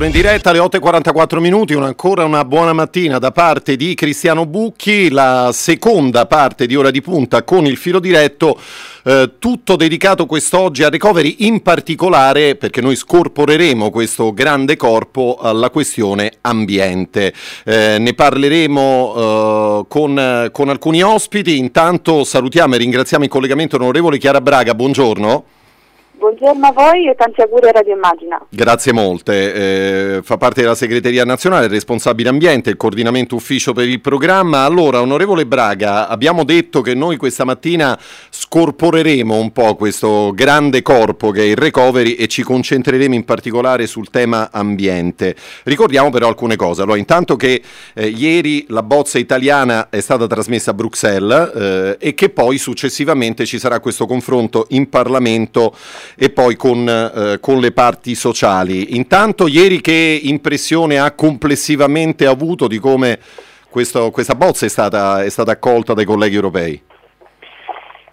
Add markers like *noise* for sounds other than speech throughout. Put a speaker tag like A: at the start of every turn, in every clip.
A: Ancora in diretta alle 8.44 minuti, un, ancora una buona mattina da parte di Cristiano Bucchi, la seconda parte di Ora di Punta con il filo diretto, eh, tutto dedicato quest'oggi a recovery, in particolare perché noi scorporeremo questo grande corpo alla questione ambiente. Eh, ne parleremo eh, con, con alcuni ospiti, intanto salutiamo e ringraziamo in collegamento l'onorevole Chiara Braga, buongiorno.
B: Buongiorno a voi e tanti auguri a Radio Immagina.
A: Grazie molte. Eh, fa parte della segreteria nazionale, responsabile ambiente, il coordinamento ufficio per il programma. Allora, onorevole Braga, abbiamo detto che noi questa mattina scorporeremo un po' questo grande corpo che è il recovery e ci concentreremo in particolare sul tema ambiente. Ricordiamo però alcune cose. Allora, intanto che eh, ieri la bozza italiana è stata trasmessa a Bruxelles eh, e che poi successivamente ci sarà questo confronto in Parlamento e poi con, eh, con, le parti sociali. Intanto ieri che impressione ha complessivamente avuto di come questo, questa bozza è stata, è stata accolta dai colleghi europei?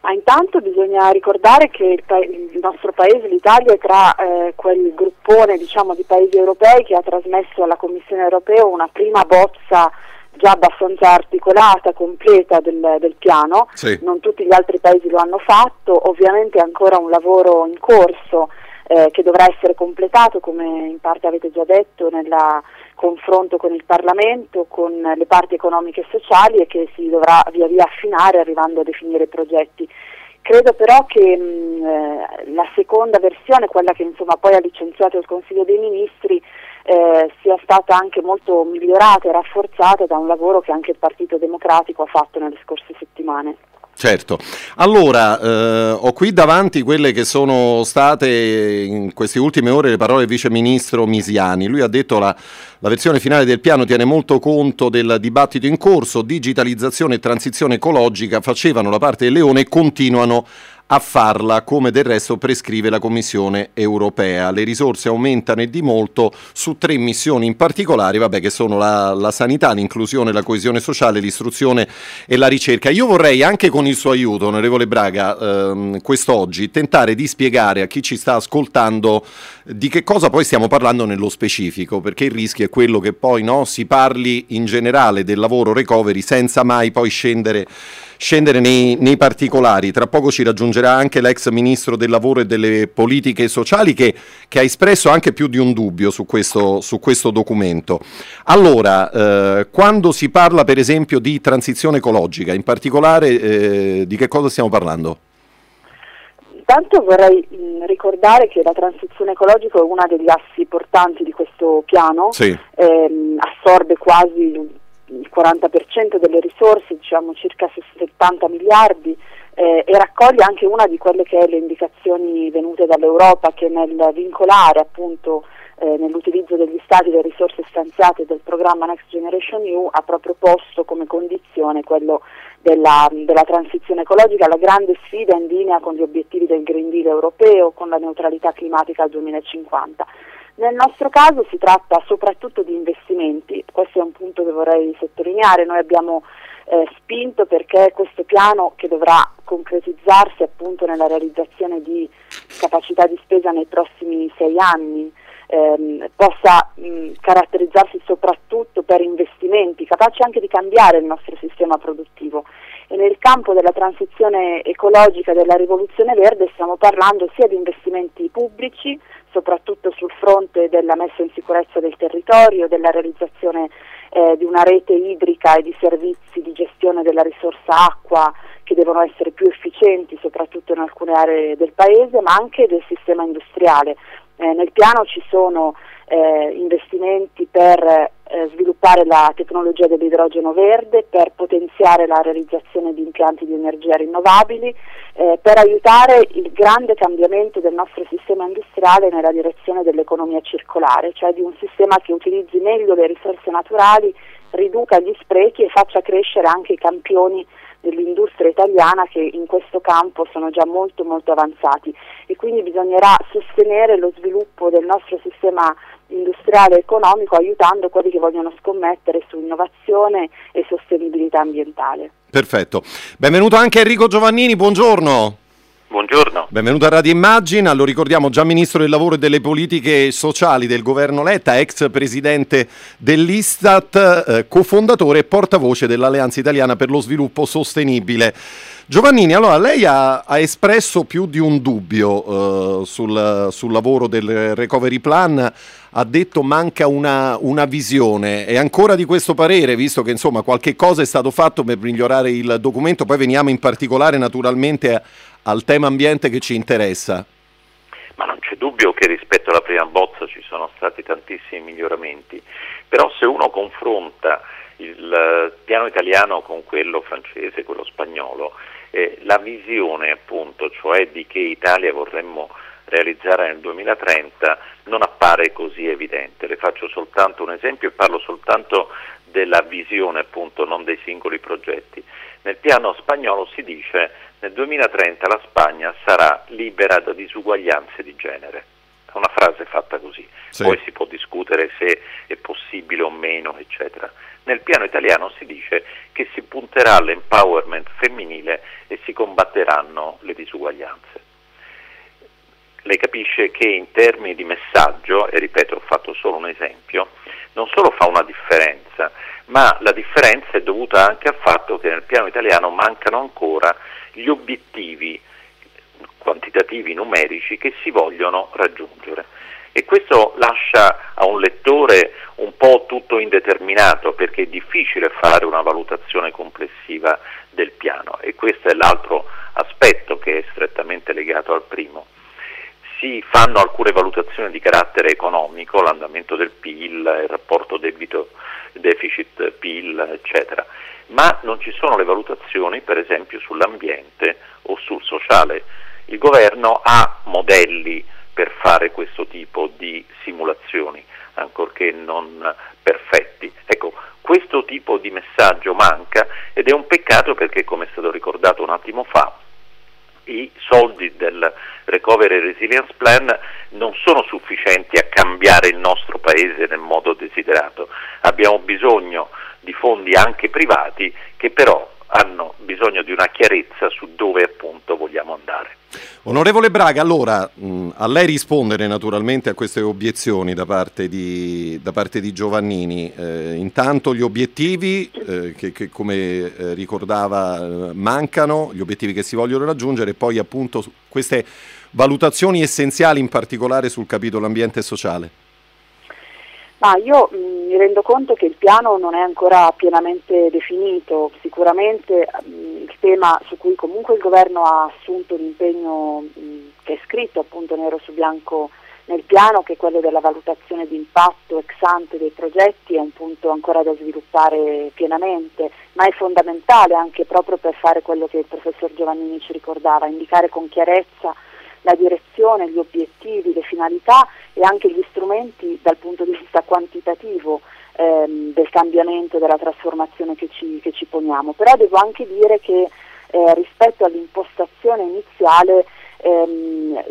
B: Ma intanto bisogna ricordare che il, pa- il nostro paese, l'Italia, è tra eh, quel gruppone diciamo, di paesi europei che ha trasmesso alla Commissione europea una prima bozza già abbastanza articolata, completa del, del piano, sì. non tutti gli altri paesi lo hanno fatto, ovviamente è ancora un lavoro in corso eh, che dovrà essere completato, come in parte avete già detto, nel confronto con il Parlamento, con le parti economiche e sociali e che si dovrà via via affinare arrivando a definire i progetti. Credo però che mh, eh, la seconda versione, quella che insomma, poi ha licenziato il Consiglio dei Ministri, eh, sia stata anche molto migliorata e rafforzata da un lavoro che anche il Partito Democratico ha fatto nelle scorse settimane.
A: Certo, allora eh, ho qui davanti quelle che sono state in queste ultime ore le parole del vice ministro Misiani. Lui ha detto la, la versione finale del piano tiene molto conto del dibattito in corso, digitalizzazione e transizione ecologica facevano la parte del leone e continuano a farla come del resto prescrive la Commissione europea. Le risorse aumentano e di molto su tre missioni in particolare, vabbè, che sono la, la sanità, l'inclusione, la coesione sociale, l'istruzione e la ricerca. Io vorrei anche con il suo aiuto, onorevole Braga, ehm, quest'oggi tentare di spiegare a chi ci sta ascoltando di che cosa poi stiamo parlando nello specifico, perché il rischio è quello che poi no, si parli in generale del lavoro recovery senza mai poi scendere scendere nei, nei, particolari. Tra poco ci raggiungerà anche l'ex ministro del lavoro e delle politiche sociali che, che ha espresso anche più di un dubbio su questo, su questo documento. Allora, eh, quando si parla per esempio di transizione ecologica, in particolare eh, di che cosa stiamo parlando?
B: Intanto vorrei mh, ricordare che la transizione ecologica è uno degli assi portanti di questo piano, sì. ehm, assorbe quasi il 40% delle risorse, diciamo circa 70 miliardi, eh, e raccoglie anche una di quelle che è le indicazioni venute dall'Europa che nel vincolare appunto eh, nell'utilizzo degli stati le risorse stanziate del programma Next Generation EU ha proprio posto come condizione quello della, della transizione ecologica, la grande sfida in linea con gli obiettivi del Green Deal europeo, con la neutralità climatica al 2050. Nel nostro caso si tratta soprattutto di investimenti, questo è un punto che vorrei sottolineare, noi abbiamo eh, spinto perché questo piano che dovrà concretizzarsi appunto nella realizzazione di capacità di spesa nei prossimi sei anni ehm, possa mh, caratterizzarsi soprattutto per investimenti capaci anche di cambiare il nostro sistema produttivo e nel campo della transizione ecologica della rivoluzione verde stiamo parlando sia di investimenti pubblici, soprattutto sul fronte della messa in sicurezza del territorio, della realizzazione eh, di una rete idrica e di servizi di gestione della risorsa acqua che devono essere più efficienti soprattutto in alcune aree del paese, ma anche del sistema industriale. Eh, nel piano ci sono eh, investimenti per eh, sviluppare la tecnologia dell'idrogeno verde, per potenziare la realizzazione di impianti di energia rinnovabili, eh, per aiutare il grande cambiamento del nostro sistema industriale nella direzione dell'economia circolare, cioè di un sistema che utilizzi meglio le risorse naturali, riduca gli sprechi e faccia crescere anche i campioni dell'industria italiana che in questo campo sono già molto molto avanzati. E quindi bisognerà sostenere lo sviluppo del nostro sistema industriale e economico aiutando quelli che vogliono scommettere su innovazione e sostenibilità ambientale.
A: Perfetto. Benvenuto anche Enrico Giovannini, buongiorno.
C: Buongiorno.
A: Benvenuto a Radio Immagina, lo ricordiamo già Ministro del Lavoro e delle Politiche Sociali del Governo Letta, ex Presidente dell'Istat, eh, cofondatore e portavoce dell'Alleanza Italiana per lo Sviluppo Sostenibile. Giovannini, allora lei ha, ha espresso più di un dubbio eh, sul, sul, lavoro del Recovery Plan, ha detto manca una, una, visione. È ancora di questo parere, visto che insomma qualche cosa è stato fatto per migliorare il documento, poi veniamo in particolare naturalmente al tema ambiente che ci interessa.
C: Ma non c'è dubbio che rispetto alla prima bozza ci sono stati tantissimi miglioramenti, però se uno confronta il piano italiano con quello francese, quello spagnolo, eh, la visione appunto, cioè di che Italia vorremmo realizzare nel 2030 non appare così evidente. Le faccio soltanto un esempio e parlo soltanto della visione appunto, non dei singoli progetti. Nel piano spagnolo si dice nel 2030 la Spagna sarà libera da disuguaglianze di genere. È una frase fatta così, sì. poi si può discutere se è possibile o meno, eccetera. Nel piano italiano si dice che si punterà all'empowerment femminile e si combatteranno le disuguaglianze. Lei capisce che in termini di messaggio, e ripeto ho fatto solo un esempio, non solo fa una differenza, ma la differenza è dovuta anche al fatto che nel piano italiano mancano ancora gli obiettivi quantitativi numerici che si vogliono raggiungere e questo lascia a un lettore un po' tutto indeterminato perché è difficile fare una valutazione complessiva del piano e questo è l'altro aspetto che è strettamente legato al primo. Si fanno alcune valutazioni di carattere economico, l'andamento del PIL, il rapporto debito deficit PIL, eccetera, ma non ci sono le valutazioni per esempio sull'ambiente o sul sociale. Il governo ha modelli per fare questo tipo di simulazioni, ancorché non perfetti. Ecco, questo tipo di messaggio manca ed è un peccato perché, come è stato ricordato un attimo fa, i soldi del Recovery Resilience Plan non sono sufficienti a cambiare il nostro Paese nel modo desiderato. Abbiamo bisogno di fondi anche privati che però hanno bisogno di una chiarezza su dove appunto vogliamo andare.
A: Onorevole Braga, allora mh, a lei rispondere naturalmente a queste obiezioni da parte di, da parte di Giovannini. Eh, intanto gli obiettivi eh, che, che, come eh, ricordava eh, mancano, gli obiettivi che si vogliono raggiungere e poi appunto queste valutazioni essenziali in particolare sul capitolo ambiente e sociale.
B: Ma io mh, mi rendo conto che il piano non è ancora pienamente definito, sicuramente mh, il tema su cui comunque il governo ha assunto un impegno mh, che è scritto appunto nero su bianco nel piano, che è quello della valutazione di impatto ex ante dei progetti, è un punto ancora da sviluppare pienamente, ma è fondamentale anche proprio per fare quello che il professor Giovannini ci ricordava, indicare con chiarezza la direzione, gli obiettivi, le finalità e anche gli strumenti dal punto di vista quantitativo ehm, del cambiamento, della trasformazione che ci, che ci, poniamo. Però devo anche dire che eh, rispetto all'impostazione iniziale ehm,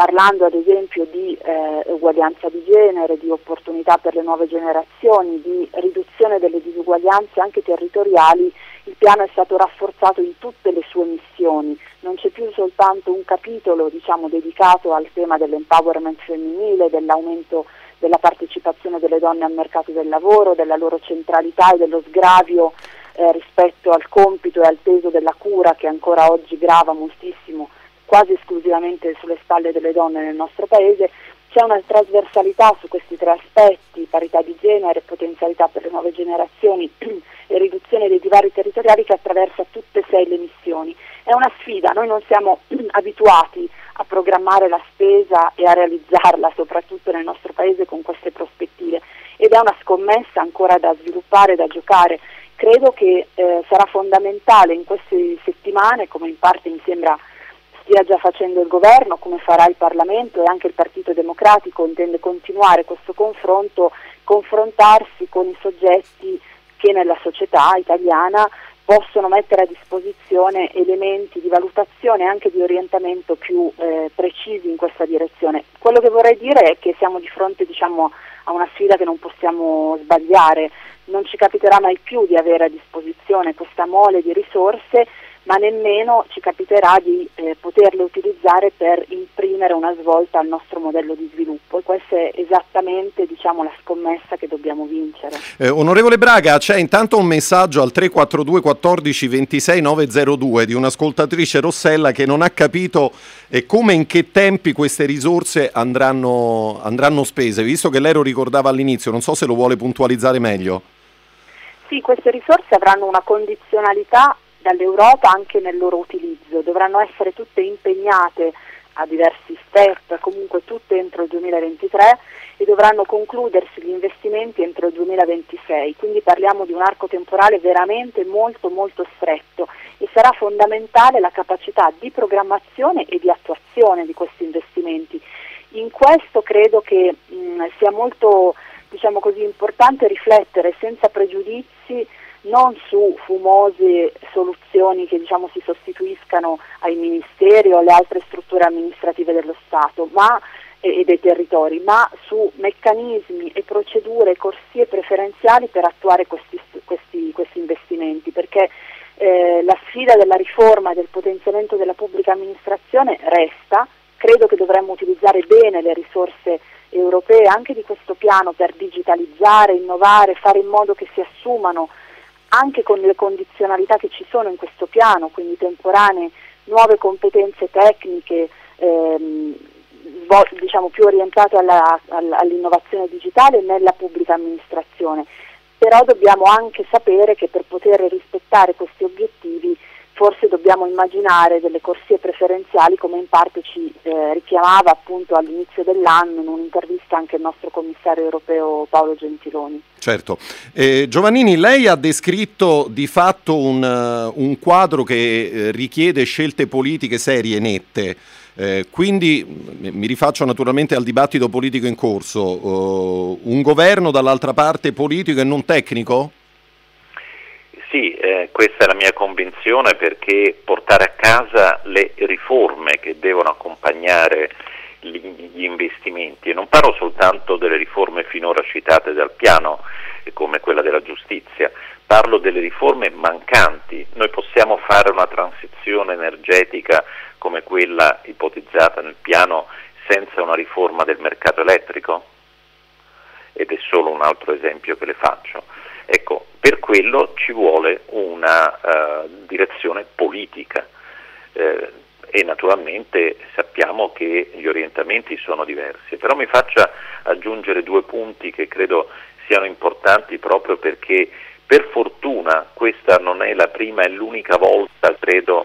B: parlando ad esempio di eh, uguaglianza di genere, di opportunità per le nuove generazioni, di riduzione delle disuguaglianze anche territoriali, il piano è stato rafforzato in tutte le sue missioni, non c'è più soltanto un capitolo diciamo, dedicato al tema dell'empowerment femminile, dell'aumento della partecipazione delle donne al mercato del lavoro, della loro centralità e dello sgravio eh, rispetto al compito e al peso della cura che ancora oggi grava moltissimo quasi esclusivamente sulle spalle delle donne nel nostro paese, c'è una trasversalità su questi tre aspetti, parità di genere, potenzialità per le nuove generazioni *clears throat* e riduzione dei divari territoriali che attraversa tutte e sei le missioni. È una sfida, noi non siamo *clears throat* abituati a programmare la spesa e a realizzarla, soprattutto nel nostro paese con queste prospettive ed è una scommessa ancora da sviluppare, da giocare. Credo che eh, sarà fondamentale in queste settimane, come in parte mi sembra stia già facendo il governo, come farà il Parlamento e anche il Partito Democratico intende continuare questo confronto, confrontarsi con i soggetti che nella società italiana possono mettere a disposizione elementi di valutazione e anche di orientamento più eh, precisi in questa direzione. Quello che vorrei dire è che siamo di fronte diciamo, a una sfida che non possiamo sbagliare. Non ci capiterà mai più di avere a disposizione questa mole di risorse ma nemmeno ci capiterà di eh, poterle utilizzare per imprimere una svolta al nostro modello di sviluppo e questa è esattamente diciamo, la scommessa che dobbiamo vincere.
A: Eh, onorevole Braga, c'è intanto un messaggio al 342 14 26 902 di un'ascoltatrice Rossella che non ha capito eh, come e in che tempi queste risorse andranno, andranno spese, visto che lei lo ricordava all'inizio, non so se lo vuole puntualizzare meglio.
B: Sì, queste risorse avranno una condizionalità dall'Europa anche nel loro utilizzo, dovranno essere tutte impegnate a diversi step, comunque tutte entro il 2023 e dovranno concludersi gli investimenti entro il 2026, quindi parliamo di un arco temporale veramente molto molto stretto e sarà fondamentale la capacità di programmazione e di attuazione di questi investimenti. In questo credo che mh, sia molto diciamo così, importante riflettere senza pregiudizi non su fumose soluzioni che diciamo, si sostituiscano ai ministeri o alle altre strutture amministrative dello Stato ma, e, e dei territori, ma su meccanismi e procedure, corsie preferenziali per attuare questi, questi, questi investimenti, perché eh, la sfida della riforma e del potenziamento della pubblica amministrazione resta, credo che dovremmo utilizzare bene le risorse europee anche di questo piano per digitalizzare, innovare, fare in modo che si assumano anche con le condizionalità che ci sono in questo piano, quindi temporanee, nuove competenze tecniche, ehm, diciamo più orientate all'innovazione digitale nella pubblica amministrazione. Però dobbiamo anche sapere che per poter rispettare questi obiettivi forse dobbiamo immaginare delle corsie preferenziali come in parte ci eh, richiamava appunto all'inizio dell'anno in un'intervista anche il nostro commissario europeo Paolo Gentiloni.
A: Certo. Eh, Giovannini, lei ha descritto di fatto un, uh, un quadro che eh, richiede scelte politiche serie e nette. Eh, quindi mi rifaccio naturalmente al dibattito politico in corso. Uh, un governo dall'altra parte politico e non tecnico?
C: Sì, eh, questa è la mia convinzione perché portare a casa le riforme che devono accompagnare gli investimenti e non parlo soltanto delle riforme finora citate dal piano eh, come quella della giustizia, parlo delle riforme mancanti. Noi possiamo fare una transizione energetica come quella ipotizzata nel piano senza una riforma del mercato elettrico? Ed è solo un altro esempio che le faccio. Ecco, per quello ci vuole una uh, direzione politica eh, e naturalmente sappiamo che gli orientamenti sono diversi, però mi faccia aggiungere due punti che credo siano importanti proprio perché per fortuna questa non è la prima e l'unica volta, credo.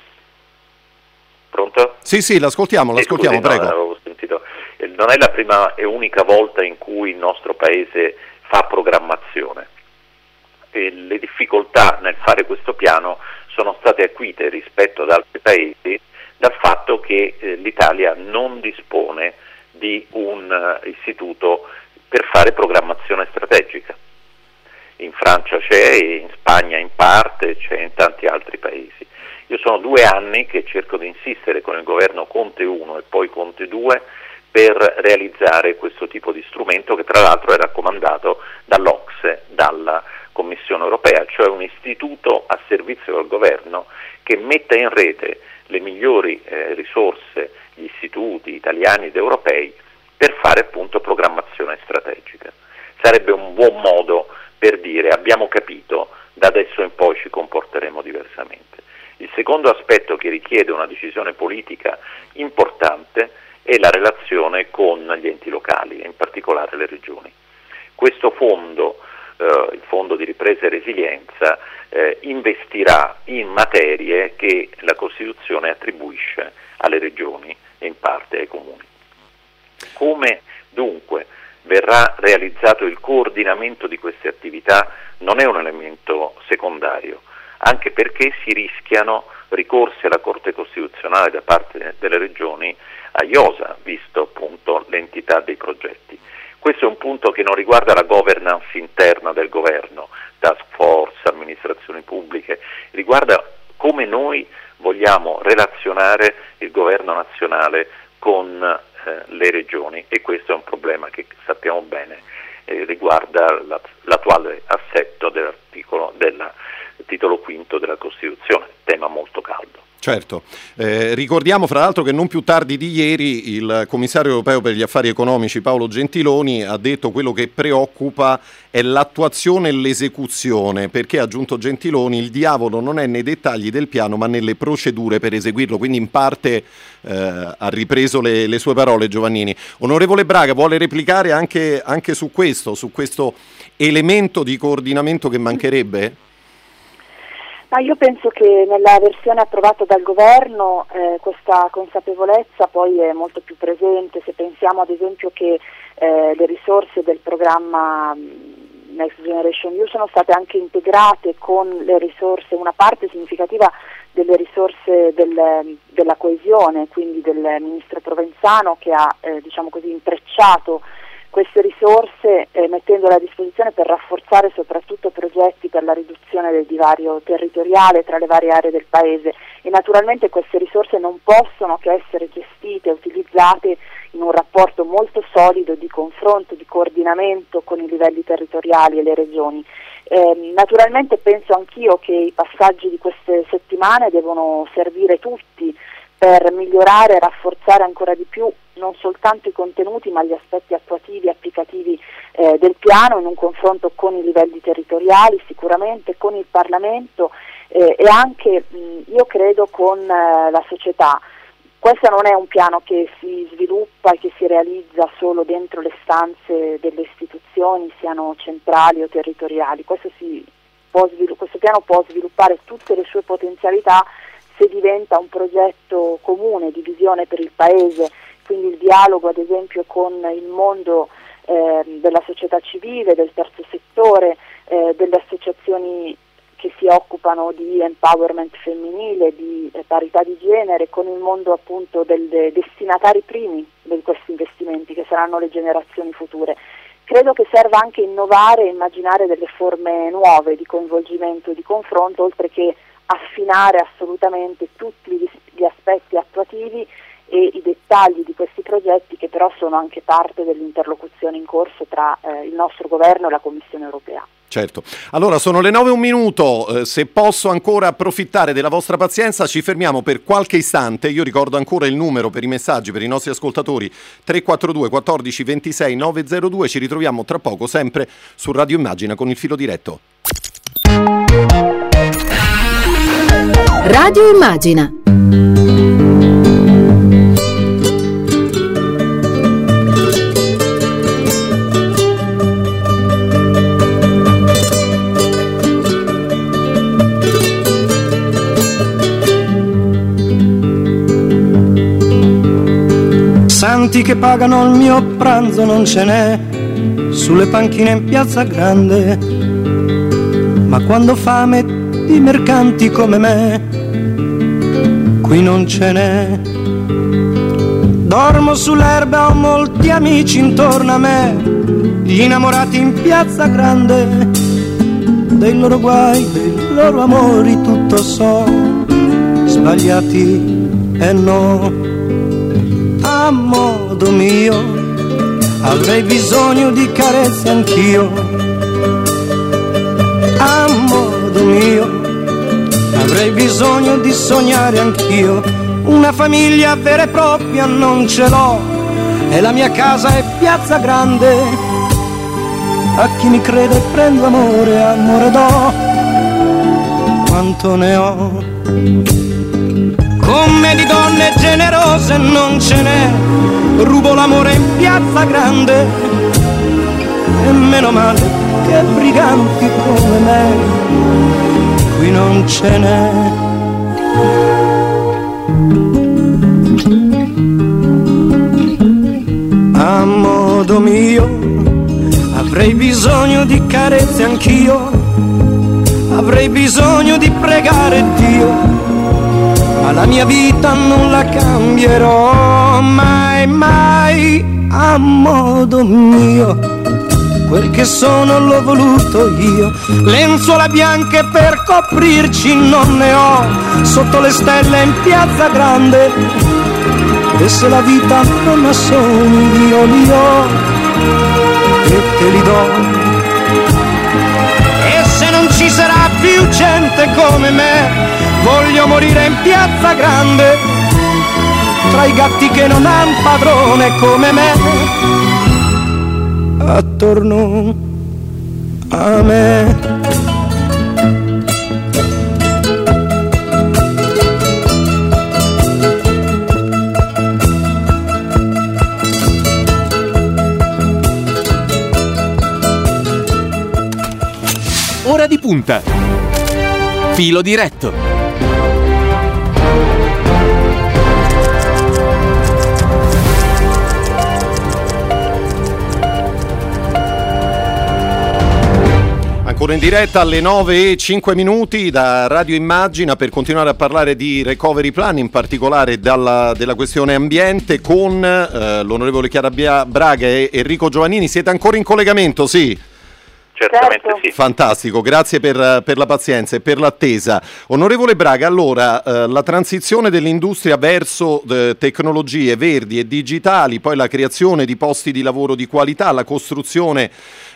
C: Pronto?
A: Sì, sì, l'ascoltiamo, l'ascoltiamo, eh, scusi, prego.
C: No, non è la prima e unica volta in cui il nostro Paese fa programmazione le difficoltà nel fare questo piano sono state acuite rispetto ad altri paesi dal fatto che eh, l'Italia non dispone di un uh, istituto per fare programmazione strategica. In Francia c'è, in Spagna in parte, c'è in tanti altri paesi. Io sono due anni che cerco di insistere con il governo Conte 1 e poi Conte 2 per realizzare questo tipo di strumento che tra l'altro è raccomandato dall'Ocse, dalla Commissione europea, cioè un istituto a servizio del governo che metta in rete le migliori eh, risorse, gli istituti italiani ed europei per fare appunto programmazione strategica. Sarebbe un buon modo per dire abbiamo capito, da adesso in poi ci comporteremo diversamente. Il secondo aspetto che richiede una decisione politica importante è la relazione con gli enti locali, in particolare le regioni. Questo fondo eh, il Fondo di ripresa e resilienza eh, investirà in materie che la Costituzione attribuisce alle regioni e in parte ai comuni. Come dunque verrà realizzato il coordinamento di queste attività non è un elemento secondario, anche perché si rischiano ricorsi alla Corte Costituzionale da parte delle regioni a IOSA, visto appunto l'entità dei progetti. Questo è un punto che non riguarda la governance interna del governo, task force, amministrazioni pubbliche, riguarda come noi vogliamo relazionare il governo nazionale con eh, le regioni e questo è un problema che sappiamo bene eh, riguarda la, l'attuale assetto dell'articolo del titolo quinto della Costituzione, tema molto caldo.
A: Certo, eh, ricordiamo fra l'altro che non più tardi di ieri il commissario europeo per gli affari economici Paolo Gentiloni ha detto quello che preoccupa è l'attuazione e l'esecuzione, perché ha aggiunto Gentiloni il diavolo non è nei dettagli del piano ma nelle procedure per eseguirlo, quindi in parte eh, ha ripreso le, le, sue parole Giovannini. Onorevole Braga vuole replicare anche, anche su questo, su questo elemento di coordinamento che mancherebbe?
B: Ma io penso che nella versione approvata dal governo eh, questa consapevolezza poi è molto più presente, se pensiamo ad esempio che eh, le risorse del programma mm, Next Generation EU sono state anche integrate con le risorse, una parte significativa delle risorse del, della coesione, quindi del ministro Provenzano che ha eh, diciamo così, intrecciato queste risorse eh, mettendole a disposizione per rafforzare soprattutto progetti per la riduzione del divario territoriale tra le varie aree del Paese e naturalmente queste risorse non possono che essere gestite e utilizzate in un rapporto molto solido di confronto, di coordinamento con i livelli territoriali e le regioni. Eh, naturalmente penso anch'io che i passaggi di queste settimane devono servire tutti per migliorare e rafforzare ancora di più non soltanto i contenuti ma gli aspetti attuativi e applicativi eh, del piano in un confronto con i livelli territoriali, sicuramente con il Parlamento eh, e anche mh, io credo con eh, la società. Questo non è un piano che si sviluppa e che si realizza solo dentro le stanze delle istituzioni, siano centrali o territoriali, questo, svilu- questo piano può sviluppare tutte le sue potenzialità se diventa un progetto comune di visione per il Paese, quindi il dialogo ad esempio con il mondo eh, della società civile, del terzo settore, eh, delle associazioni che si occupano di empowerment femminile, di eh, parità di genere, con il mondo appunto dei destinatari primi di questi investimenti che saranno le generazioni future. Credo che serva anche innovare e immaginare delle forme nuove di coinvolgimento e di confronto, oltre che affinare assolutamente tutti gli, gli aspetti attuativi e i dettagli di questi progetti che però sono anche parte dell'interlocuzione in corso tra eh, il nostro governo e la Commissione europea.
A: Certo. Allora sono le 9 un minuto, eh, se posso ancora approfittare della vostra pazienza ci fermiamo per qualche istante, io ricordo ancora il numero per i messaggi per i nostri ascoltatori 342 14 26 902, ci ritroviamo tra poco sempre su Radio Immagina con il filo diretto.
D: Radio Immagina.
E: Santi che pagano il mio pranzo non ce n'è sulle panchine in piazza grande, ma quando fame di mercanti come me qui non ce n'è. Dormo sull'erba, ho molti amici intorno a me, gli innamorati in piazza grande, dei loro guai, dei loro amori tutto so, sbagliati e no. A modo mio, avrei bisogno di carezze anch'io. Avrei bisogno di sognare anch'io, una famiglia vera e propria non ce l'ho, e la mia casa è piazza grande. A chi mi crede prendo amore, amore do, quanto ne ho. Come di donne generose non ce n'è, rubo l'amore in piazza grande, e meno male che briganti come me qui non ce n'è. A modo mio avrei bisogno di carezze anch'io, avrei bisogno di pregare Dio, ma la mia vita non la cambierò mai, mai a modo mio che sono l'ho voluto io, lenzuola bianche per coprirci non ne ho, sotto le stelle in piazza grande, e se la vita non ha sogni io li ho. e te li do. E se non ci sarà più gente come me, voglio morire in piazza grande, tra i gatti che non han padrone come me, attorno a me.
F: Ora di punta. Filo diretto.
A: Ancora in diretta alle 9 e 5 minuti da Radio Immagina per continuare a parlare di recovery plan, in particolare dalla, della questione ambiente con eh, l'onorevole Chiara Braga e Enrico Giovannini. Siete ancora in collegamento? Sì.
C: Certamente certo. sì.
A: Fantastico, grazie per, per, la pazienza e per l'attesa. Onorevole Braga, allora eh, la transizione dell'industria verso eh, tecnologie verdi e digitali, poi la creazione di posti di lavoro di qualità, la costruzione,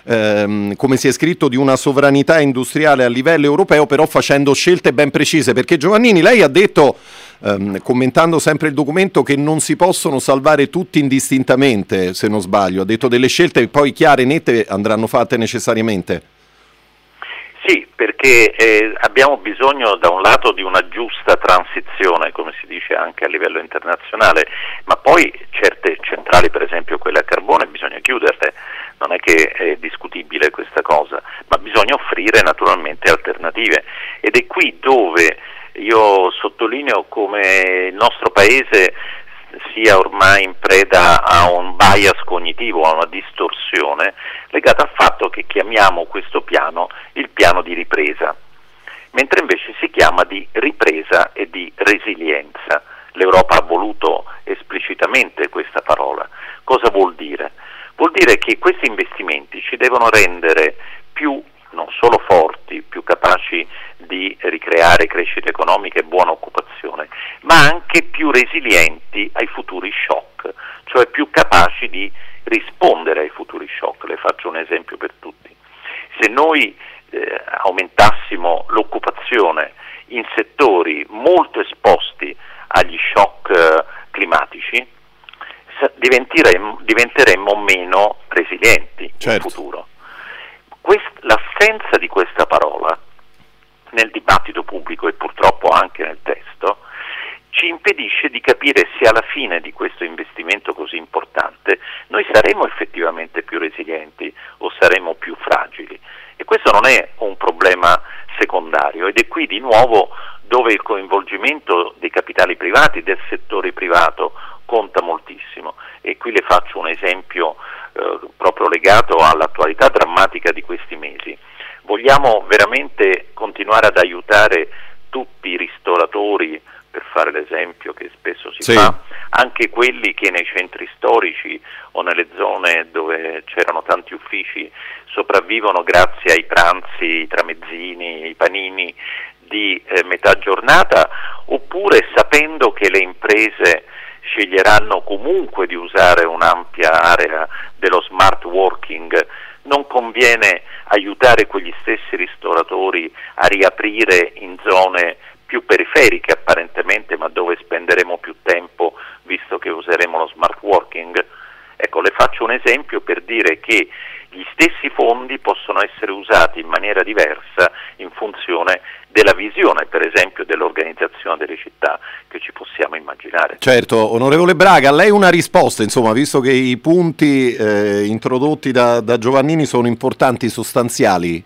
A: ehm, come si è scritto, di una sovranità industriale a livello europeo, però facendo scelte ben precise, perché Giovannini, lei ha detto ehm, commentando sempre il documento che non si possono salvare tutti indistintamente, se non sbaglio. Ha detto delle scelte poi chiare e nette andranno fatte necessariamente.
C: Sì, perché eh, abbiamo bisogno da un lato di una giusta transizione, come si dice anche a livello internazionale, ma poi certe centrali, per esempio quelle a carbone, bisogna chiuderle, non è che è discutibile questa cosa, ma bisogna offrire naturalmente alternative ed è qui dove io sottolineo come il nostro paese sia ormai in preda a un bias cognitivo, a una distorsione legata al fatto che chiamiamo questo piano il piano di ripresa, mentre invece si chiama di ripresa e di resilienza. L'Europa ha voluto esplicitamente questa parola. Cosa vuol dire? Vuol dire che questi investimenti ci devono rendere più non solo forti, più capaci di ricreare crescita economica e buona occupazione, ma anche più resilienti ai futuri shock, cioè più capaci di rispondere ai futuri shock. Le faccio un esempio per tutti. Se noi eh, aumentassimo l'occupazione in settori molto esposti agli shock eh, climatici, diventeremmo, diventeremmo, meno resilienti certo. in futuro. Quest, l'assenza di questa parola nel dibattito pubblico e purtroppo anche nel testo, ci impedisce di capire se alla fine di questo investimento così importante noi saremo effettivamente più resilienti o saremo più fragili. E questo non è un problema secondario ed è qui di nuovo dove il coinvolgimento dei capitali privati, del settore privato conta moltissimo. E qui le faccio un esempio eh, proprio legato all'attualità drammatica di questi mesi vogliamo veramente continuare ad aiutare tutti i ristoratori, per fare l'esempio che spesso si sì. fa, anche quelli che nei centri storici o nelle zone dove c'erano tanti uffici sopravvivono grazie ai pranzi, i tramezzini, i panini di eh, metà giornata, oppure sapendo che le imprese sceglieranno comunque di usare un'ampia area dello smart working non conviene aiutare quegli stessi ristoratori a riaprire in zone più periferiche apparentemente, ma dove spenderemo più tempo visto che useremo lo smart working? Ecco, le faccio un esempio per dire che gli stessi fondi possono essere usati in maniera diversa in funzione della visione, per esempio, dell'organizzazione delle città che ci possiamo immaginare.
A: Certo, onorevole Braga, a lei una risposta, insomma, visto che i punti eh, introdotti da, da Giovannini sono importanti, sostanziali.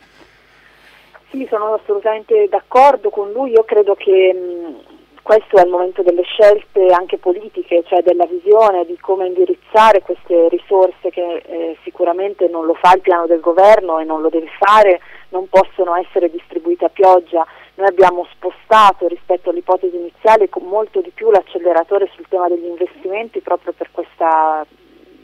B: Sì, sono assolutamente d'accordo con lui, io credo che mh, questo è il momento delle scelte anche politiche, cioè della visione di come indirizzare queste risorse che eh, sicuramente non lo fa il piano del governo e non lo deve fare, non possono essere distribuite a pioggia. Noi abbiamo spostato rispetto all'ipotesi iniziale molto di più l'acceleratore sul tema degli investimenti proprio per questa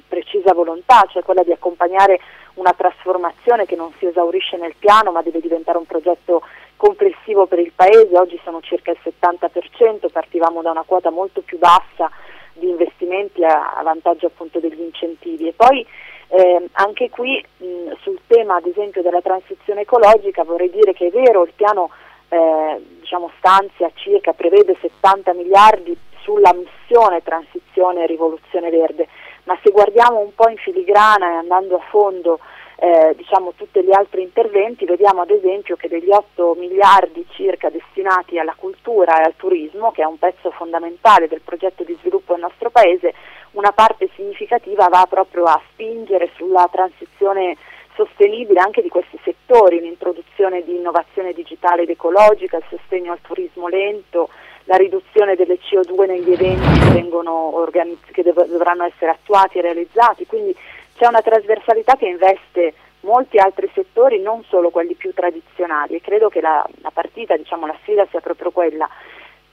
B: precisa volontà, cioè quella di accompagnare una trasformazione che non si esaurisce nel piano ma deve diventare un progetto complessivo per il Paese, oggi sono circa il 70%, partivamo da una quota molto più bassa di investimenti a, a vantaggio appunto degli incentivi. E poi Eh, anche qui mh, sul tema ad esempio della transizione ecologica vorrei dire che è vero il piano eh, diciamo, stanzia circa, prevede 70 miliardi sulla missione transizione e rivoluzione verde, ma se guardiamo un po' in filigrana e andando a fondo eh, diciamo, tutti gli altri interventi, vediamo ad esempio che degli 8 miliardi circa destinati alla cultura e al turismo, che è un pezzo fondamentale del progetto di sviluppo del nostro Paese, una parte significativa va proprio a spingere sulla transizione sostenibile anche di questi settori, l'introduzione di innovazione digitale ed ecologica, il sostegno al turismo lento, la riduzione delle CO2 negli eventi che, organizz- che dov- dovranno essere attuati e realizzati, quindi c'è una trasversalità che investe molti altri settori, non solo quelli più tradizionali e credo che la, la partita, diciamo, la sfida sia proprio quella.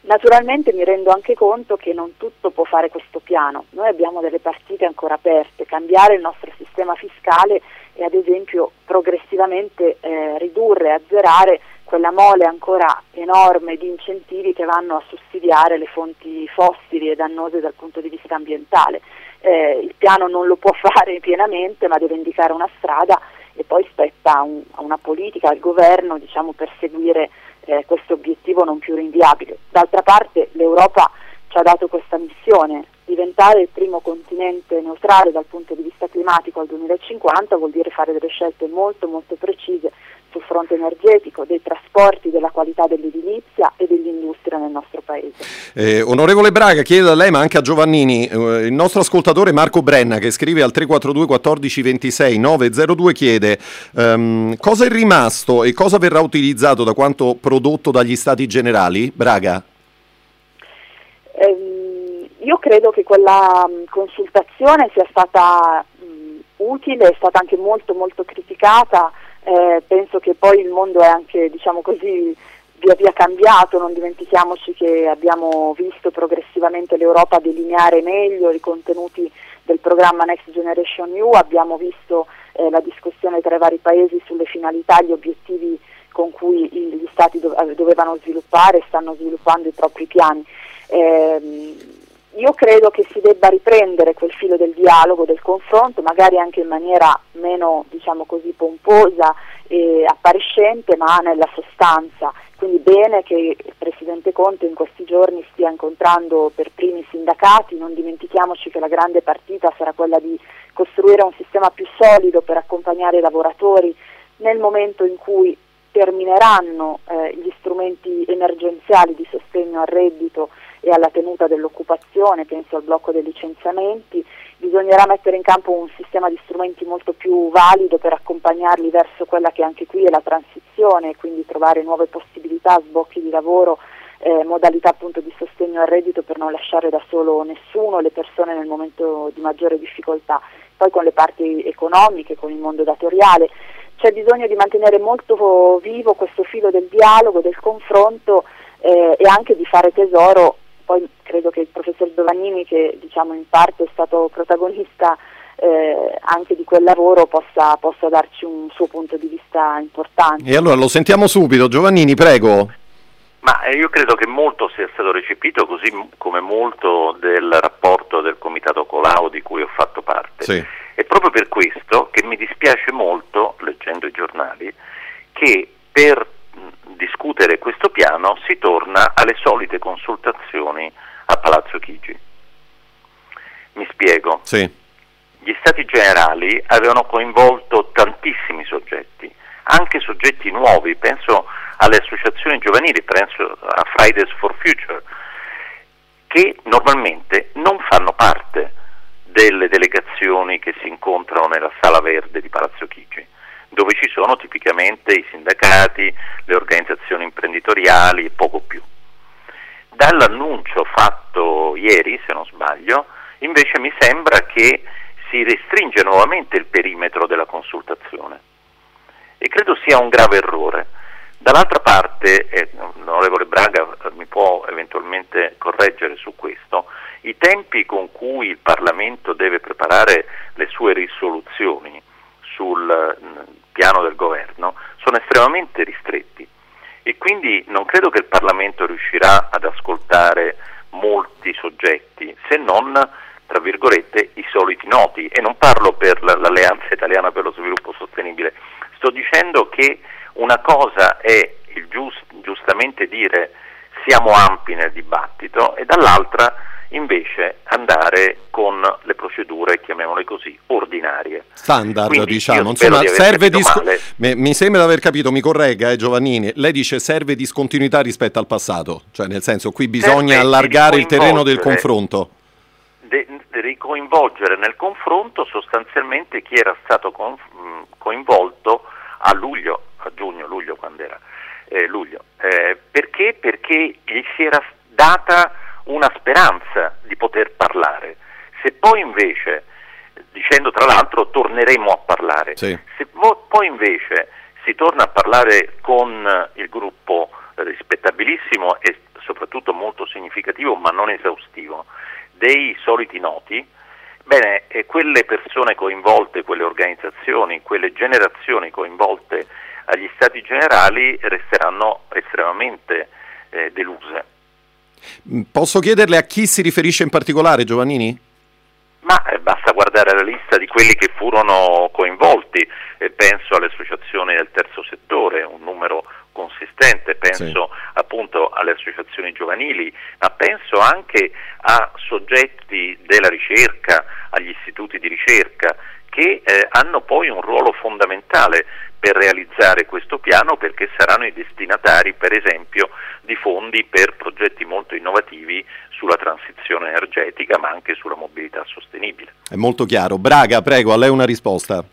B: Naturalmente mi rendo anche conto che non tutto può fare questo piano, noi abbiamo delle partite ancora aperte, cambiare il nostro sistema fiscale e ad esempio progressivamente eh, ridurre, azzerare quella mole ancora enorme di incentivi che vanno a sussidiare le fonti fossili e dannose dal punto di vista ambientale. Eh, il piano non lo può *laughs* fare pienamente ma deve indicare una strada e poi spetta un, a una politica, al governo diciamo, per seguire eh, questo obiettivo non più rinviabile. D'altra parte l'Europa ci ha dato questa missione, diventare il primo continente neutrale dal punto di vista climatico al 2050 vuol dire fare delle scelte molto molto precise sul fronte energetico, dei trasporti, della qualità dell'edilizia e dell'industria nel nostro paese.
A: Eh, onorevole Braga, chiedo a lei ma anche a Giovannini, eh, il nostro ascoltatore Marco Brenna che scrive al 342 14 26 902 chiede ehm, cosa è rimasto e cosa verrà utilizzato da quanto prodotto dagli stati generali? Braga?
B: Eh, io credo che quella mh, consultazione sia stata mh, utile, è stata anche molto molto criticata, eh, penso che poi il mondo è anche diciamo così via via cambiato, non dimentichiamoci che abbiamo visto progressivamente l'Europa delineare meglio i contenuti del programma Next Generation EU, abbiamo visto eh, la discussione tra i vari paesi sulle finalità, gli obiettivi con cui gli Stati dovevano sviluppare e stanno sviluppando i propri piani. Eh, io credo che si debba riprendere quel filo del dialogo, del confronto, magari anche in maniera meno diciamo così, pomposa e appariscente, ma nella sostanza. Quindi bene che il Presidente Conte in questi giorni stia incontrando per primi i sindacati, non dimentichiamoci che la grande partita sarà quella di costruire un sistema più solido per accompagnare i lavoratori nel momento in cui termineranno eh, gli strumenti emergenziali di sostegno al reddito e alla tenuta dell'occupazione, penso al blocco dei licenziamenti, bisognerà mettere in campo un sistema di strumenti molto più valido per accompagnarli verso quella che anche qui è la transizione, quindi trovare nuove possibilità, sbocchi di lavoro, eh, modalità appunto di sostegno al reddito per non lasciare da solo nessuno, le persone nel momento di maggiore difficoltà, poi con le parti economiche, con il mondo datoriale c'è bisogno di mantenere molto vivo questo filo del dialogo, del confronto eh, e anche di fare tesoro, poi credo che il professor Giovannini che diciamo in parte è stato protagonista eh, anche di quel lavoro possa, possa, darci un suo punto di vista importante.
A: E allora lo sentiamo subito, Giovannini prego.
C: Ma eh, io credo che molto sia stato recepito, così come molto del rapporto del Comitato Colau di cui ho fatto parte. Sì. È proprio per questo che mi dispiace molto, leggendo i giornali, che per discutere questo piano si torna alle solite consultazioni a Palazzo Chigi. Mi spiego.
A: Sì.
C: Gli stati generali avevano coinvolto tantissimi soggetti, anche soggetti nuovi, penso alle associazioni giovanili, penso a Fridays for Future, che normalmente non fanno parte delle delegazioni che si incontrano nella sala verde di Palazzo Chigi, dove ci sono tipicamente i sindacati, le organizzazioni imprenditoriali e poco più. Dall'annuncio fatto ieri, se non sbaglio, invece mi sembra che si restringe nuovamente il perimetro della consultazione e credo sia un grave errore. Dall'altra parte, eh, l'onorevole Braga mi può eventualmente correggere su questo, i tempi con cui il Parlamento deve preparare le sue risoluzioni sul mm, piano del governo sono estremamente ristretti. E quindi non credo che il Parlamento riuscirà ad ascoltare molti soggetti se non tra virgolette, i soliti noti. E non parlo per l'Alleanza Italiana per lo Sviluppo Sostenibile, sto dicendo che una cosa è giust, giustamente dire siamo ampi nel dibattito e dall'altra invece andare con le procedure, chiamiamole così, ordinarie.
A: Standard, Quindi diciamo. Insomma, serve disco- mi sembra di aver capito, mi corregga eh, Giovannini, lei dice serve discontinuità rispetto al passato, cioè nel senso qui bisogna serve allargare il terreno del confronto.
C: De- ricoinvolgere nel confronto sostanzialmente chi era stato con- coinvolto a luglio, a giugno, luglio quando era, eh, luglio. Eh, perché? Perché gli si era data una speranza di poter parlare. Se poi invece, dicendo tra l'altro torneremo a parlare, sì. se poi invece si torna a parlare con il gruppo rispettabilissimo e soprattutto molto significativo ma non esaustivo dei soliti noti, bene, quelle persone coinvolte, quelle organizzazioni, quelle generazioni coinvolte agli stati generali resteranno estremamente eh, deluse.
A: Mm, posso chiederle a chi si riferisce in particolare, Giovannini?
C: Ma eh, basta guardare la lista di quelli che furono coinvolti, penso alle associazioni del terzo settore, un numero consistente, penso sì. appunto alle associazioni giovanili, ma penso anche a soggetti della ricerca, agli istituti di ricerca, che eh, hanno poi un ruolo fondamentale per realizzare questo piano perché saranno i destinatari per esempio di fondi per progetti molto innovativi sulla transizione energetica ma anche sulla mobilità sostenibile.
A: È molto chiaro. Braga, prego, a lei una risposta.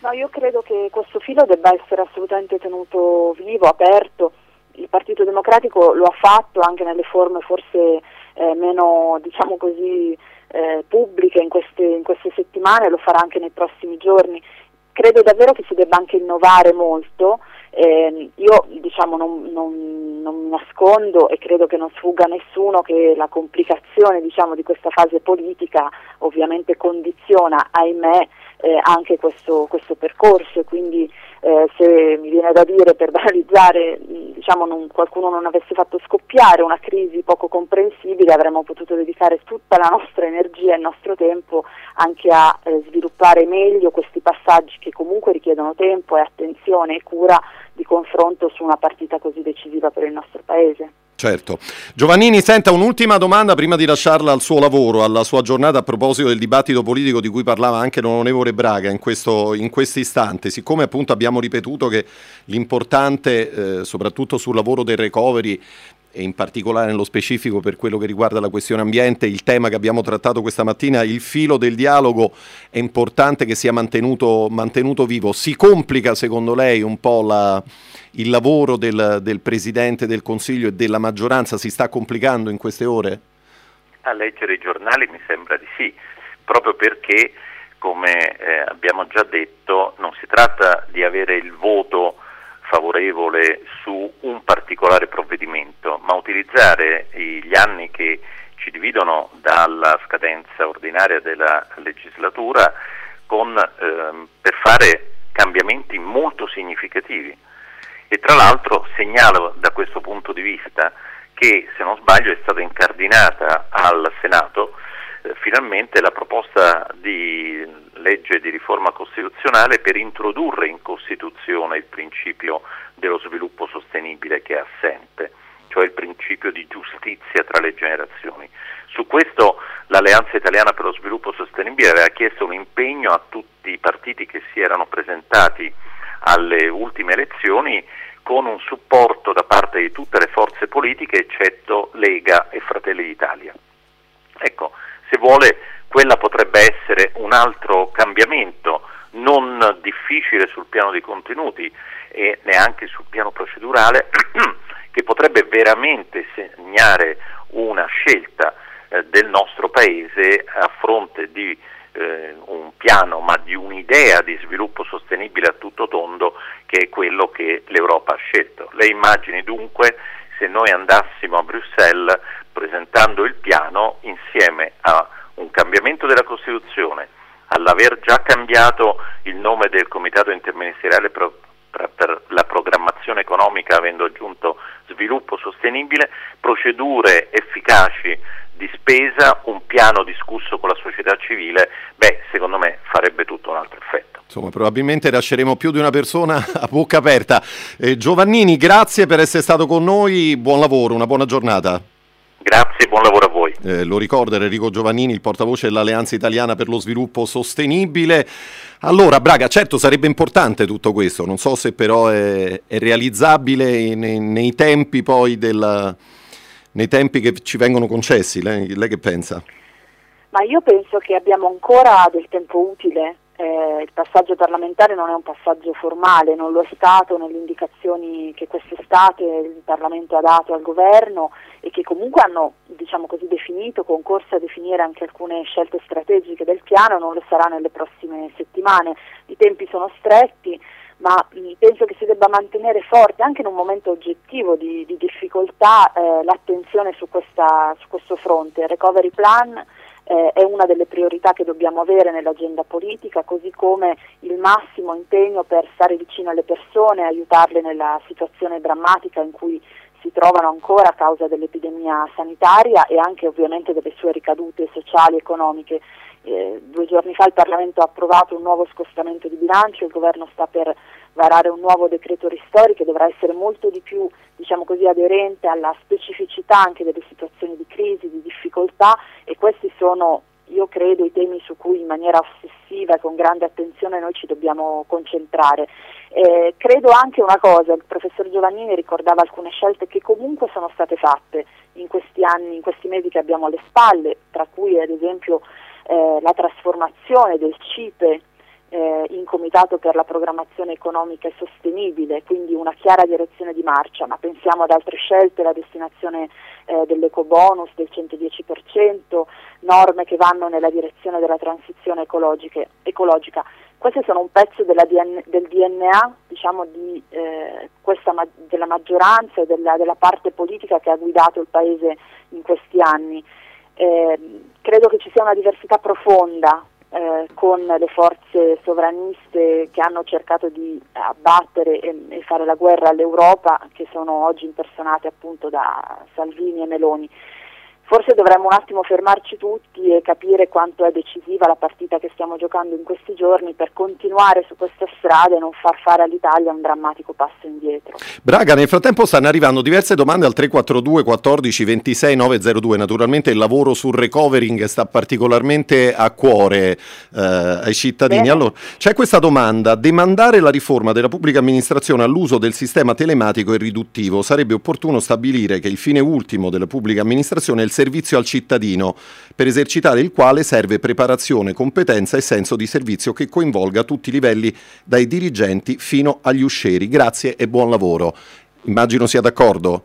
B: No, io credo che questo filo debba essere assolutamente tenuto vivo, aperto. Il Partito Democratico lo ha fatto anche nelle forme forse eh, meno, diciamo così, eh, pubbliche in queste, in queste settimane, lo farà anche nei prossimi giorni. Credo davvero che si debba anche innovare molto. Eh, io diciamo, non, non, non, mi nascondo e credo che non sfugga a nessuno che la complicazione diciamo, di questa fase politica ovviamente condiziona, ahimè, eh, anche questo, questo percorso. Quindi eh, se mi viene da dire per banalizzare, diciamo non, qualcuno non avesse fatto scoppiare una crisi poco comprensibile, avremmo potuto dedicare tutta la nostra energia e il nostro tempo anche a eh, sviluppare meglio questi passaggi che comunque richiedono tempo e attenzione e cura di confronto su una partita così decisiva per il nostro Paese.
A: Certo. Giovannini, senta un'ultima domanda prima di lasciarla al suo lavoro, alla sua giornata a proposito del dibattito politico di cui parlava anche l'onorevole Braga in questo in istante. Siccome appunto abbiamo ripetuto che l'importante, eh, soprattutto sul lavoro del recovery, e in particolare nello specifico per quello che riguarda la questione ambiente, il tema che abbiamo trattato questa mattina, il filo del dialogo è importante che sia mantenuto, mantenuto vivo. Si complica secondo lei un po' la, il lavoro del, del Presidente del Consiglio e della maggioranza? Si sta complicando in queste ore?
C: A leggere i giornali mi sembra di sì, proprio perché, come eh, abbiamo già detto, non si tratta di avere il voto favorevole su un particolare provvedimento, ma utilizzare gli anni che ci dividono dalla scadenza ordinaria della legislatura con, ehm, per fare cambiamenti molto significativi. E tra l'altro segnalo da questo punto di vista che, se non sbaglio, è stata incardinata al Senato finalmente la proposta di legge di riforma costituzionale per introdurre in Costituzione il principio dello sviluppo sostenibile che è assente, cioè il principio di giustizia tra le generazioni. Su questo l'Alleanza Italiana per lo Sviluppo Sostenibile aveva chiesto un impegno a tutti i partiti che si erano presentati alle ultime elezioni con un supporto da parte di tutte le forze politiche eccetto Lega e Fratelli d'Italia. Ecco, se vuole quella potrebbe essere un altro cambiamento, non difficile sul piano dei contenuti e neanche sul piano procedurale, *clears throat* che potrebbe veramente segnare una scelta eh, del nostro Paese a fronte di eh, un piano, ma di un'idea di sviluppo sostenibile a tutto tondo che è quello che l'Europa ha scelto. Lei immagini dunque se noi andassimo a Bruxelles presentando il piano insieme a un cambiamento della Costituzione, all'aver già cambiato il nome del Comitato interministeriale per, la programmazione economica avendo aggiunto sviluppo sostenibile, procedure efficaci di spesa, un piano discusso con la società civile, beh, secondo me farebbe tutto un altro effetto.
A: Insomma, probabilmente lasceremo più di una persona a bocca aperta. Eh, Giovannini, grazie per essere stato con noi, buon lavoro, una buona giornata.
C: Grazie, buon lavoro a voi.
A: Eh, lo ricordo, Enrico Giovannini, il portavoce dell'Alleanza Italiana per lo Sviluppo Sostenibile. Allora, Braga, certo sarebbe importante tutto questo, non so se però è, è realizzabile nei, nei, tempi poi del, nei tempi che ci vengono concessi. Lei, lei che pensa?
B: Ma io penso che abbiamo ancora del tempo utile eh, il passaggio parlamentare non è un passaggio formale, non lo è stato nelle indicazioni che quest'estate il Parlamento ha dato al governo e che comunque hanno diciamo così, definito, concorso a definire anche alcune scelte strategiche del piano, non lo sarà nelle prossime settimane. I tempi sono stretti, ma mh, penso che si debba mantenere forte anche in un momento oggettivo di, di difficoltà eh, l'attenzione su, questa, su questo fronte. Il recovery plan eh, è una delle priorità che dobbiamo avere nell'agenda politica, così come il massimo impegno per stare vicino alle persone, aiutarle nella situazione drammatica in cui si trovano ancora a causa dell'epidemia sanitaria e anche ovviamente delle sue ricadute sociali e economiche. Eh, due giorni fa il Parlamento ha approvato un nuovo scostamento di bilancio, il governo sta per varare un nuovo decreto ristori che dovrà essere molto di più diciamo così, aderente alla specificità anche delle situazioni di crisi, di difficoltà e questi sono io credo i temi su cui in maniera ossessiva e con grande attenzione noi ci dobbiamo concentrare. Eh, credo anche una cosa, il professor Giovannini ricordava alcune scelte che comunque sono state fatte in questi anni, in questi mesi che abbiamo alle spalle, tra cui ad esempio eh, la trasformazione del CIPE eh, in Comitato per la Programmazione Economica e Sostenibile, quindi una chiara direzione di marcia, ma pensiamo ad altre scelte, la destinazione eh, dell'ecobonus del 110%, norme che vanno nella direzione della transizione ecologica. Questi sono un pezzo DN, del DNA diciamo, di, eh, questa, della maggioranza e della, della, parte politica che ha guidato il Paese in questi anni. Eh, credo che ci sia una diversità profonda eh, con le forze sovraniste che hanno cercato di abbattere e, e, fare la guerra all'Europa, che sono oggi impersonate appunto da Salvini e Meloni. Forse dovremmo un attimo fermarci tutti e capire quanto è decisiva la partita che stiamo giocando in questi giorni per continuare su questa strada e non far fare all'Italia un drammatico passo indietro.
A: Braga, nel frattempo stanno arrivando diverse domande al 342 14 26 902. Naturalmente il lavoro sul recovering sta particolarmente a cuore eh, ai cittadini. Allora, c'è questa domanda: demandare la riforma della pubblica amministrazione all'uso del sistema telematico e riduttivo sarebbe opportuno stabilire che il fine ultimo della pubblica amministrazione è il servizio al cittadino, per esercitare il quale serve preparazione, competenza e senso di servizio che coinvolga tutti i livelli, dai dirigenti fino agli uscieri. Grazie e buon lavoro. Immagino sia d'accordo?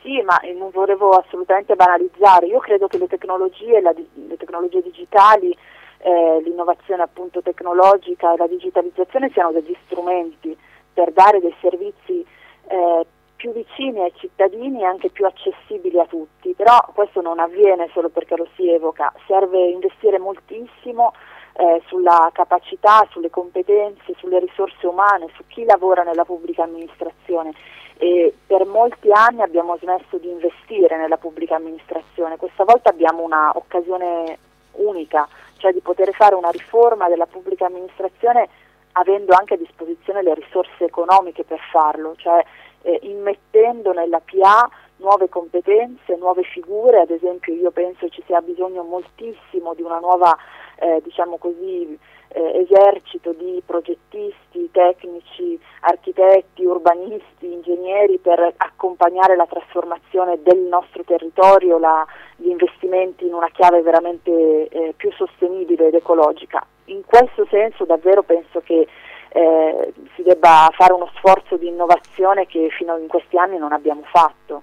B: Sì, ma non volevo assolutamente banalizzare. Io credo che le tecnologie, la, le tecnologie digitali, eh, l'innovazione appunto tecnologica e la digitalizzazione siano degli strumenti per dare dei servizi eh, più vicini ai cittadini e anche più accessibili a tutti, però questo non avviene solo perché lo si evoca, serve investire moltissimo eh, sulla capacità, sulle competenze, sulle risorse umane, su chi lavora nella pubblica amministrazione. E per molti anni abbiamo smesso di investire nella pubblica amministrazione, questa volta abbiamo un'occasione unica, cioè di poter fare una riforma della pubblica amministrazione avendo anche a disposizione le risorse economiche per farlo, cioè eh, immettendo nella PA nuove competenze, nuove figure, ad esempio io penso ci sia bisogno moltissimo di una nuova eh, diciamo così, eh, esercito di progettisti, tecnici, architetti, urbanisti, ingegneri per accompagnare la trasformazione del nostro territorio, la, gli investimenti in una chiave veramente eh, più sostenibile ed ecologica. In questo senso davvero penso che eh, si debba fare uno sforzo di innovazione che fino in questi anni non abbiamo fatto.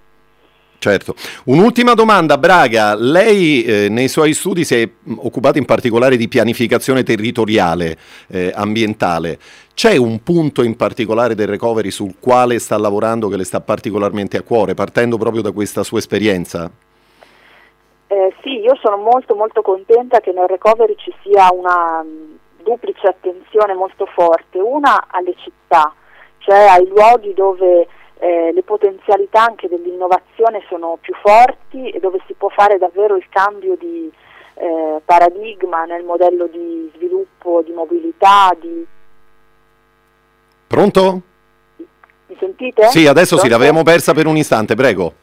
A: Certo. Un'ultima domanda, Braga. Lei eh, nei suoi studi si è occupato in particolare di pianificazione territoriale eh, ambientale. C'è un punto in particolare del recovery sul quale sta lavorando che le sta particolarmente a cuore, partendo proprio da questa sua esperienza?
B: Eh, sì, io sono molto molto contenta che nel recovery ci sia una duplice attenzione molto forte, una alle città, cioè ai luoghi dove eh, le potenzialità anche dell'innovazione sono più forti e dove si può fare davvero il cambio di eh, paradigma nel modello di sviluppo, di mobilità. Di...
A: Pronto?
B: Mi sentite?
A: Sì, adesso Pronto? sì, l'avevamo persa per un istante, prego.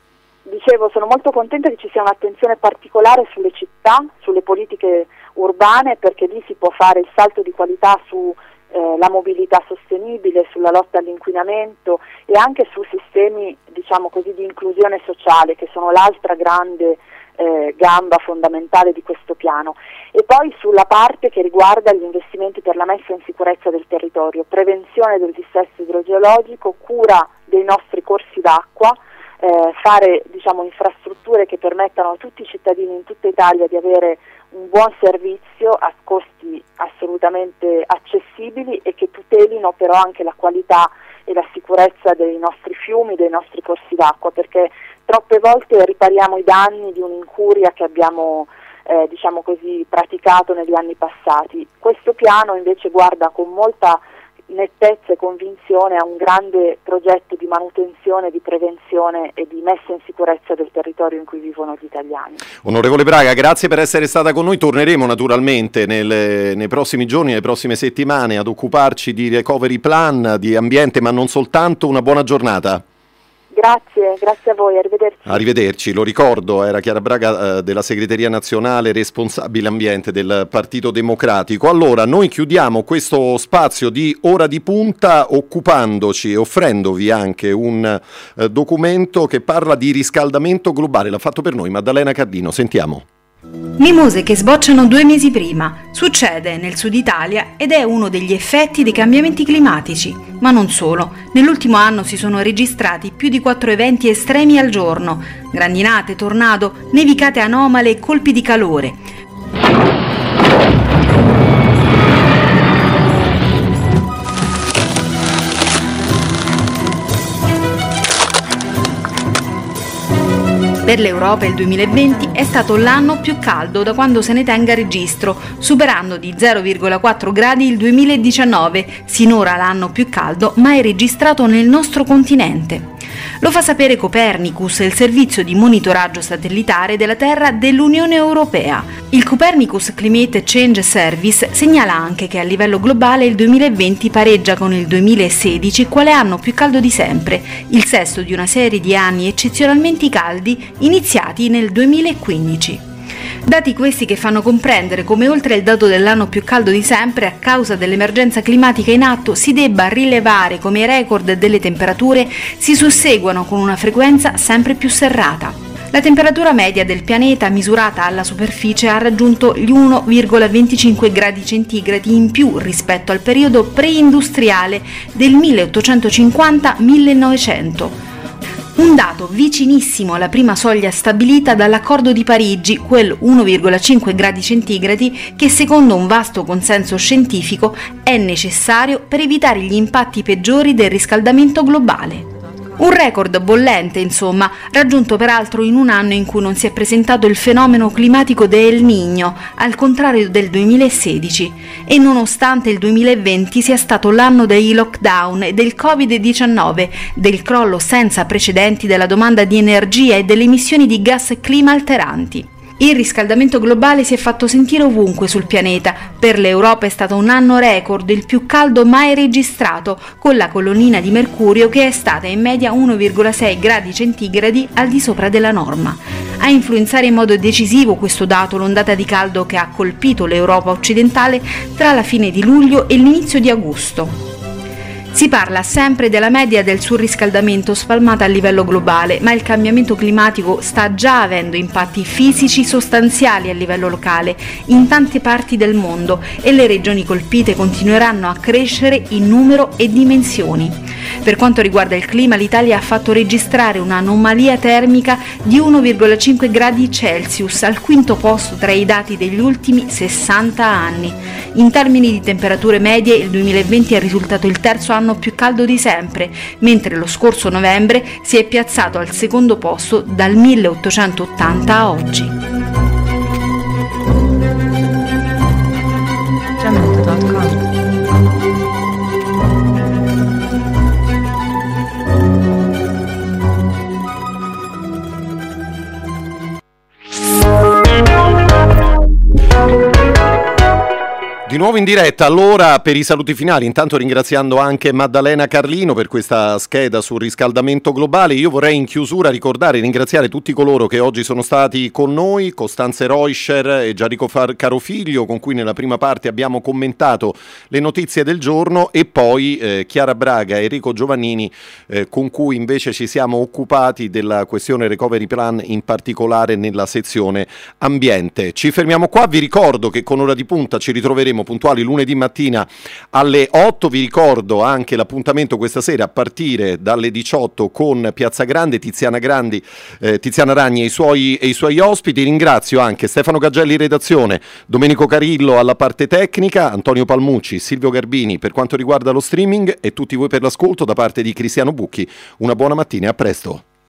B: Dicevo, sono molto contenta che ci sia un'attenzione particolare sulle città, sulle politiche urbane, perché lì si può fare il salto di qualità su eh, mobilità sostenibile, sulla lotta all'inquinamento e anche su sistemi diciamo così, di inclusione sociale che sono l'altra grande eh, gamba fondamentale di questo piano. E poi sulla parte che riguarda gli investimenti per la messa in sicurezza del territorio, prevenzione del dissesto idrogeologico, cura dei nostri corsi d'acqua, eh, fare diciamo, infrastrutture che permettano a tutti i cittadini in tutta Italia di avere un buon servizio a costi assolutamente accessibili e che tutelino però anche la qualità e la sicurezza dei nostri fiumi, dei nostri corsi d'acqua, perché troppe volte ripariamo i danni di un'incuria che abbiamo eh, diciamo così, praticato negli anni passati. Questo piano invece guarda con molta nettezza e convinzione a un grande progetto di manutenzione, di prevenzione e di messa in sicurezza del territorio in cui vivono gli italiani.
A: Onorevole Braga, grazie per essere stata con noi. Torneremo naturalmente nel, nei prossimi giorni, nelle prossime settimane ad occuparci di recovery plan, di ambiente, ma non soltanto. Una buona giornata.
B: Grazie, grazie a voi, arrivederci.
A: Arrivederci, lo ricordo, era Chiara Braga eh, della segreteria nazionale responsabile ambiente del Partito Democratico. Allora, noi chiudiamo questo spazio di ora di punta occupandoci e offrendovi anche un eh, documento che parla di riscaldamento globale. L'ha fatto per noi Maddalena Cardino, sentiamo.
D: Mimose che sbocciano due mesi prima. Succede nel sud Italia ed è uno degli effetti dei cambiamenti climatici. Ma non solo. Nell'ultimo anno si sono registrati più di quattro eventi estremi al giorno. Grandinate, tornado, nevicate anomale e colpi di calore. Per l'Europa il 2020 è stato l'anno più caldo da quando se ne tenga registro, superando di 0,4 gradi il 2019, sinora l'anno più caldo mai registrato nel nostro continente. Lo fa sapere Copernicus, il servizio di monitoraggio satellitare della Terra dell'Unione Europea. Il Copernicus Climate Change Service segnala anche che a livello globale il 2020 pareggia con il 2016 quale anno più caldo di sempre, il sesto di una serie di anni eccezionalmente caldi iniziati nel 2015. Dati questi che fanno comprendere come oltre il dato dell'anno più caldo di sempre, a causa dell'emergenza climatica in atto, si debba rilevare come i record delle temperature si susseguano con una frequenza sempre più serrata. La temperatura media del pianeta misurata alla superficie ha raggiunto gli 1,25 gradi centigradi in più rispetto al periodo preindustriale del 1850-1900 un dato vicinissimo alla prima soglia stabilita dall'accordo di Parigi, quel 1,5 gradi centigradi che secondo un vasto consenso scientifico è necessario per evitare gli impatti peggiori del riscaldamento globale. Un record bollente, insomma, raggiunto peraltro in un anno in cui non si è presentato il fenomeno climatico del Niño, al contrario del 2016, e nonostante il 2020 sia stato l'anno dei lockdown e del Covid-19, del crollo senza precedenti della domanda di energia e delle emissioni di gas clima alteranti. Il riscaldamento globale si è fatto sentire ovunque sul pianeta. Per l'Europa è stato un anno record, il più caldo mai registrato, con la colonnina di mercurio che è stata in media 1,6 gradi centigradi al di sopra della norma. A influenzare in modo decisivo questo dato l'ondata di caldo che ha colpito l'Europa occidentale tra la fine di luglio e l'inizio di agosto. Si parla sempre della media del surriscaldamento spalmata a livello globale, ma il cambiamento climatico sta già avendo impatti fisici sostanziali a livello locale in tante parti del mondo e le regioni colpite continueranno a crescere in numero e dimensioni. Per quanto riguarda il clima, l'Italia ha fatto registrare un'anomalia termica di 1,5 gradi Celsius, al quinto posto tra i dati degli ultimi 60 anni. In termini di temperature medie, il 2020 è risultato il terzo anno anno più caldo di sempre, mentre lo scorso novembre si è piazzato al secondo posto dal 1880 a oggi.
A: Nuovo in diretta, allora per i saluti finali, intanto ringraziando anche Maddalena Carlino per questa scheda sul riscaldamento globale, io vorrei in chiusura ricordare e ringraziare tutti coloro che oggi sono stati con noi, Costanze Reuscher e Gianrico Carofiglio, con cui nella prima parte abbiamo commentato le notizie del giorno. E poi eh, Chiara Braga e Enrico Giovannini eh, con cui invece ci siamo occupati della questione recovery plan in particolare nella sezione ambiente. Ci fermiamo qua, vi ricordo che con ora di punta ci ritroveremo puntuali lunedì mattina alle 8. Vi ricordo anche l'appuntamento questa sera a partire dalle 18 con Piazza Grande, Tiziana, Grandi, eh, Tiziana Ragni e i, suoi, e i suoi ospiti. Ringrazio anche Stefano Gaggelli redazione, Domenico Carillo alla parte tecnica, Antonio Palmucci, Silvio Garbini per quanto riguarda lo streaming e tutti voi per l'ascolto da parte di Cristiano Bucchi. Una buona mattina e a presto.